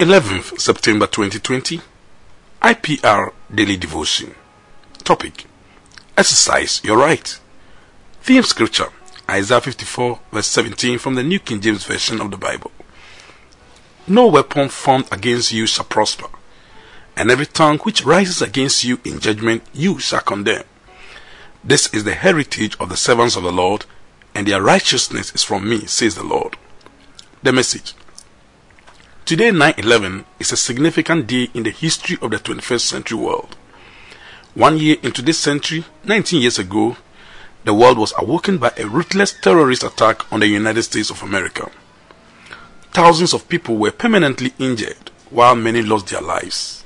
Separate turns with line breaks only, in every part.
11th September 2020 IPR Daily Devotion Topic Exercise your right. Theme scripture Isaiah 54 verse 17 from the New King James Version of the Bible. No weapon formed against you shall prosper, and every tongue which rises against you in judgment you shall condemn. This is the heritage of the servants of the Lord, and their righteousness is from me, says the Lord. The message Today, 9 11, is a significant day in the history of the 21st century world. One year into this century, 19 years ago, the world was awoken by a ruthless terrorist attack on the United States of America. Thousands of people were permanently injured, while many lost their lives.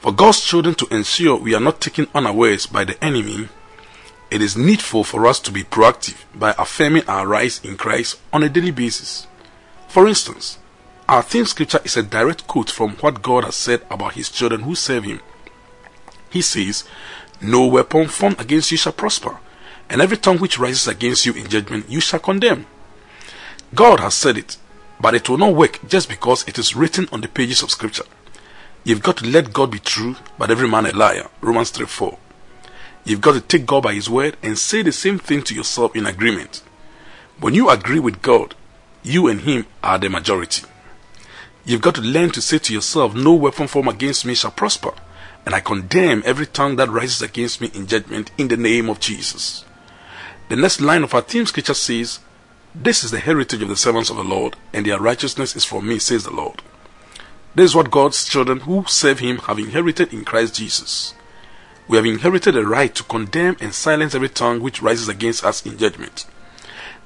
For God's children to ensure we are not taken unawares by the enemy, it is needful for us to be proactive by affirming our rights in Christ on a daily basis. For instance, our theme scripture is a direct quote from what God has said about his children who serve him. He says, No weapon formed against you shall prosper, and every tongue which rises against you in judgment you shall condemn. God has said it, but it will not work just because it is written on the pages of scripture. You've got to let God be true, but every man a liar. Romans 3 4. You've got to take God by His word and say the same thing to yourself in agreement. When you agree with God, you and Him are the majority. You've got to learn to say to yourself, No weapon formed against me shall prosper, and I condemn every tongue that rises against me in judgment in the name of Jesus. The next line of our theme scripture says, This is the heritage of the servants of the Lord, and their righteousness is from me, says the Lord. This is what God's children who serve Him have inherited in Christ Jesus. We have inherited a right to condemn and silence every tongue which rises against us in judgment.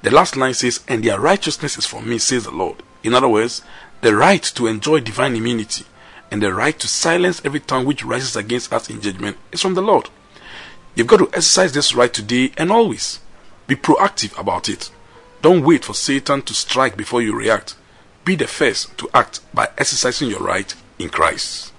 The last line says, And their righteousness is from me, says the Lord. In other words, the right to enjoy divine immunity and the right to silence every tongue which rises against us in judgment is from the Lord. You've got to exercise this right today and always. Be proactive about it. Don't wait for Satan to strike before you react. Be the first to act by exercising your right in Christ.